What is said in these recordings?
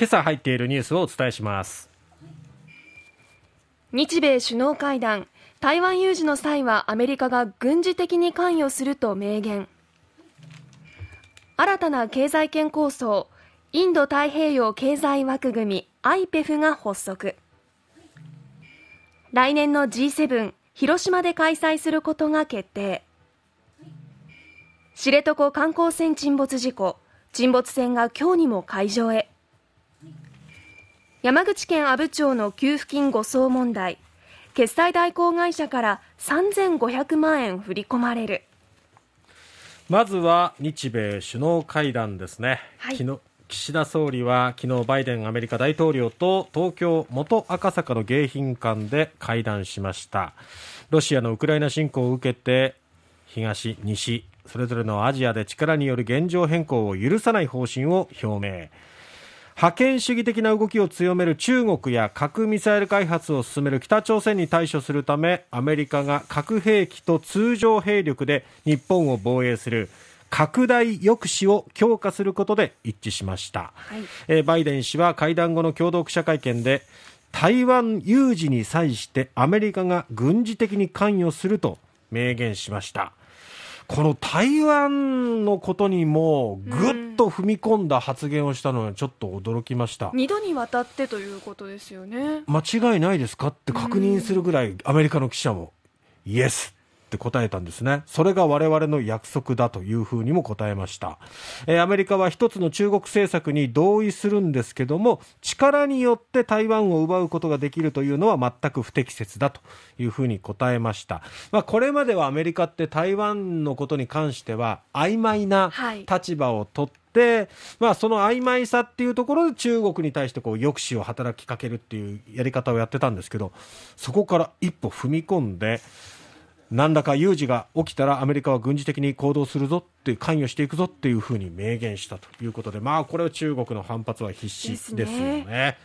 今朝入っているニュースをお伝えします。日米首脳会談。台湾有事の際はアメリカが軍事的に関与すると明言。新たな経済圏構想。インド太平洋経済枠組み。IPEF が発足。来年の G7 広島で開催することが決定。知床観光船沈没事故。沈没船が今日にも海上へ。山口県阿武町の給付金誤送問題。決済代行会社から3500万円振り込まれる。まずは日米首脳会談ですね、はい、昨日岸田総理は昨日バイデンアメリカ大統領と東京元赤坂の迎賓館で会談しました。ロシアのウクライナ侵攻を受けて東西それぞれのアジアで力による現状変更を許さない方針を表明覇権主義的な動きを強める中国や核ミサイル開発を進める北朝鮮に対処するためアメリカが核兵器と通常兵力で日本を防衛する拡大抑止を強化することで一致しました、はい、えバイデン氏は会談後の共同記者会見で台湾有事に際してアメリカが軍事的に関与すると明言しました。この台湾のことにもぐっと踏み込んだ発言をしたのはちょっと驚きました、2度にわたってということですよね。間違いないですか？って確認するぐらいアメリカの記者もイエスって答えたんですね。それが我々の約束だというふうにも答えました。えー、アメリカは一つの中国政策に同意するんですけども、力によって台湾を奪うことができるというのは全く不適切だというふうに答えました。まあ、これまではアメリカって台湾のことに関しては曖昧な立場を取って、はいまあ、その曖昧さっていうところで中国に対してこう抑止を働きかけるっていうやり方をやってたんですけどそこから一歩踏み込んで何らか有事が起きたらアメリカは軍事的に行動するぞって関与していくぞっていうふうに明言したということでまあこれは中国の反発は必至ですよね。ね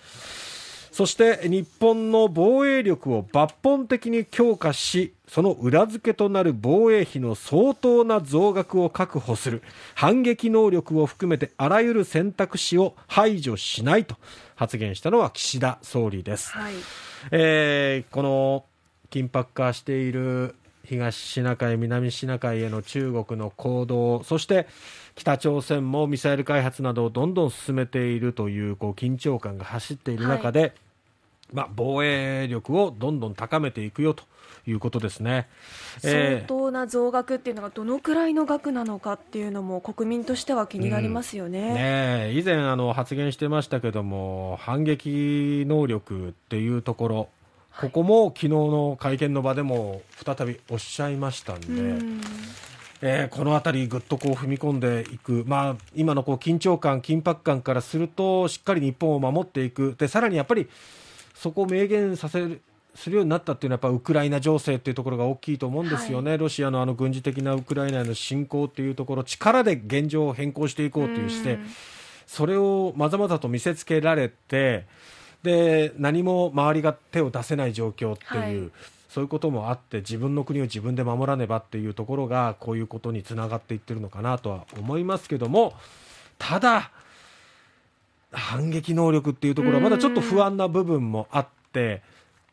そして日本の防衛力を抜本的に強化しその裏付けとなる防衛費の相当な増額を確保する反撃能力を含めてあらゆる選択肢を排除しないと発言したのは岸田総理です、はい、えー、この緊迫化している東シナ海、南シナ海への中国の行動、そして北朝鮮もミサイル開発などをどんどん進めているというこう緊張感が走っている中で、はい、まあ、防衛力をどんどん高めていくよということですね、相当な増額っていうのがどのくらいの額なのかっていうのも国民としては気になりますよね。うん、ね以前あの発言してましたけども反撃能力っていうところここも昨日の会見の場でも再びおっしゃいましたんで。ん。えー、この辺り、ぐっとこう踏み込んでいく、まあ、今のこう緊張感、緊迫感からすると、しっかり日本を守っていく、でさらにやっぱりそこを明言させる。するようになったっていうのはやっぱウクライナ情勢っていうところが大きいと思うんですよね、はい、ロシアのあの軍事的なウクライナへの侵攻っていうところ力で現状を変更していこうという姿勢。それをまざまざと見せつけられてで何も周りが手を出せない状況っていう、はい、そういうこともあって自分の国を自分で守らねばっていうところがこういうことにつながっていってるのかなとは思いますけどもただ反撃能力っていうところはまだちょっと不安な部分もあって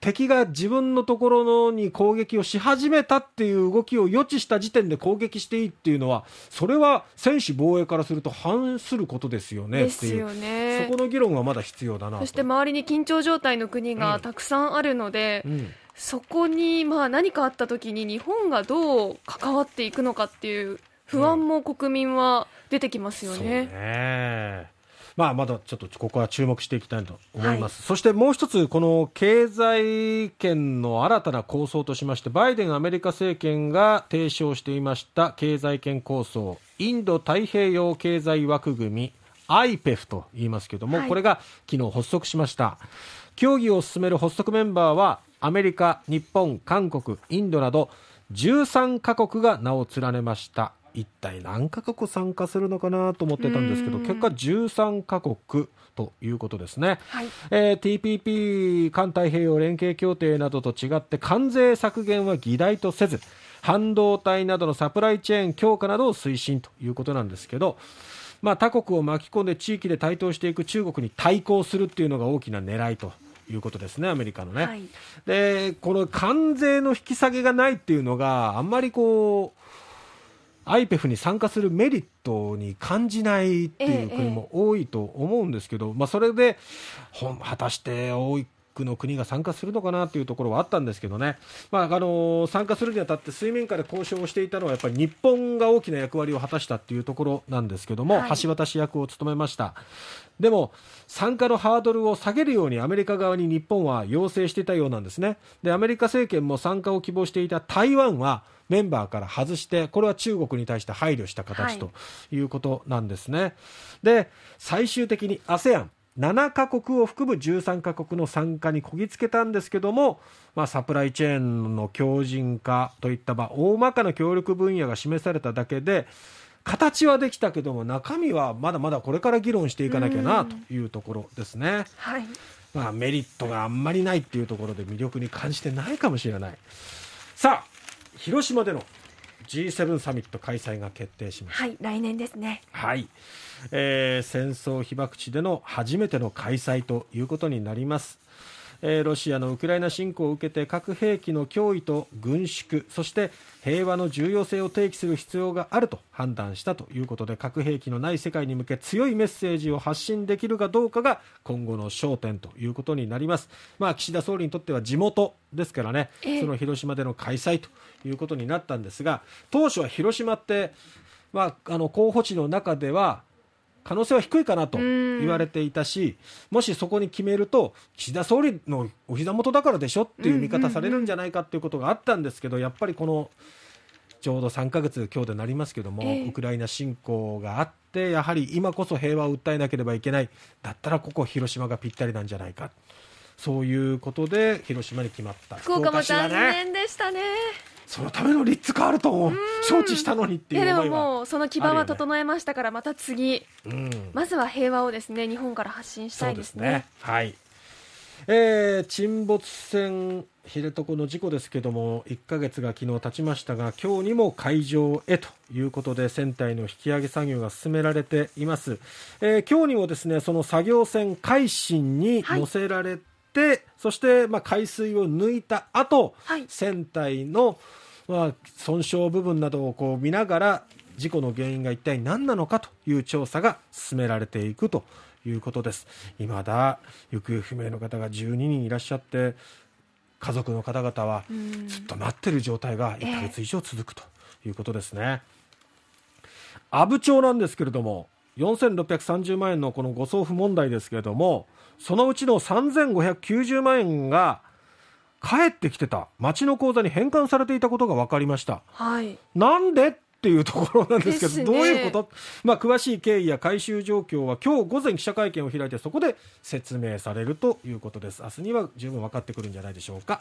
敵が自分のところに攻撃をし始めたっていう動きを予知した時点で攻撃していいっていうのはそれは専守防衛からすると反することですよねですよね。そこの議論はまだ必要だなそして周りに緊張状態の国がたくさんあるので、うん。うん、そこにまあ何かあった時に日本がどう関わっていくのかっていう不安も国民は出てきますよね。うんねまあ、まだちょっとここは注目していきたいと思います、はい、そしてもう一つ、この経済圏の新たな構想としましてバイデンアメリカ政権が提唱していました経済圏構想インド太平洋経済枠組み IPEF と言いますけれども、はい、これが昨日発足しました。協議を進める発足メンバーはアメリカ、日本、韓国、インドなど13カ国が名を連ねました一体何カ国参加するのかなと思ってたんですけど結果13カ国ということですね、はい。えー、TPP 環太平洋連携協定などと違って関税削減は議題とせず半導体などのサプライチェーン強化などを推進ということなんですけどまあ、他国を巻き込んで地域で台頭していく中国に対抗するっていうのが大きな狙いということですね、アメリカのね。はい、で、この関税の引き下げがないっていうのが、あんまりこう、IPEF に参加するメリットに感じないっていう国も多いと思うんですけど、まあ、それで果たして多いクの国が参加するのかなというところはあったんですけどね、まああの参加するにあたって水面下で交渉をしていたのはやっぱり日本が大きな役割を果たしたというところなんですけども、はい、橋渡し役を務めました。でも参加のハードルを下げるようにアメリカ側に日本は要請していたようなんですね。でアメリカ政権も参加を希望していた台湾はメンバーから外してこれは中国に対して配慮した形とい。うことなんですね、はい、で最終的に ASEAN 7カ国を含む13カ国の参加にこぎつけたんですけども、まあ、サプライチェーンの強靭化といったまあ大まかな協力分野が示されただけで形はできたけども中身はまだまだこれから議論していかなきゃなというところですね。はいまあ、メリットがあんまりないっていうところで魅力に感じてないかもしれない。さあ広島での G7 サミット開催が決定しました。はい、来年ですね。はい、えー、戦争被爆地での初めての開催ということになります。えー、ロシアのウクライナ侵攻を受けて核兵器の脅威と軍縮そして平和の重要性を提起する必要があると判断したということで核兵器のない世界に向け強いメッセージを発信できるかどうかが今後の焦点ということになります、まあ、岸田総理にとっては地元ですからね、その広島での開催ということになったんですが当初は広島って、まあ、あの候補地の中では可能性は低いかなと言われていたし、もしそこに決めると、岸田総理のお膝元だからでしょっていう見方されるんじゃないかっていうことがあったんですけど、やっぱりこのちょうど3か月、今日でなりますけども、えー、ウクライナ侵攻があって、やはり今こそ平和を訴えなければいけない、だったらここ、広島がぴったりなんじゃないか、そういうことで広島に決まった。福岡も残念でしたね。そのためのリッツ・カールトンを承知したのにっていう思いは、でももうその基盤は整えましたからまた次、うん、まずは平和をですね日本から発信したいですね。すね。はい。えー、沈没船知床の事故ですけども1か月が昨日経ちましたが今日にも海上へということで船体の引き上げ作業が進められています、えー、今日にもですねその作業船海進に乗せられて、はい、そしてまあ海水を抜いた後、はい、船体のまあ、損傷部分などをこう見ながら事故の原因が一体何なのかという調査が進められていくということです。未だ行方不明の方が12人いらっしゃって家族の方々はずっと待っている状態が1ヶ月以上続くということですね。阿武町なんですけれども4630万円のこの誤送付問題ですけれどもそのうちの3590万円が帰ってきてた。町の口座に返還されていたことが分かりました。はい、なんでっていうところなんですけど、ね、どういうこと、まあ、詳しい経緯や回収状況は今日午前記者会見を開いてそこで説明されるということです。明日には十分分かってくるんじゃないでしょうか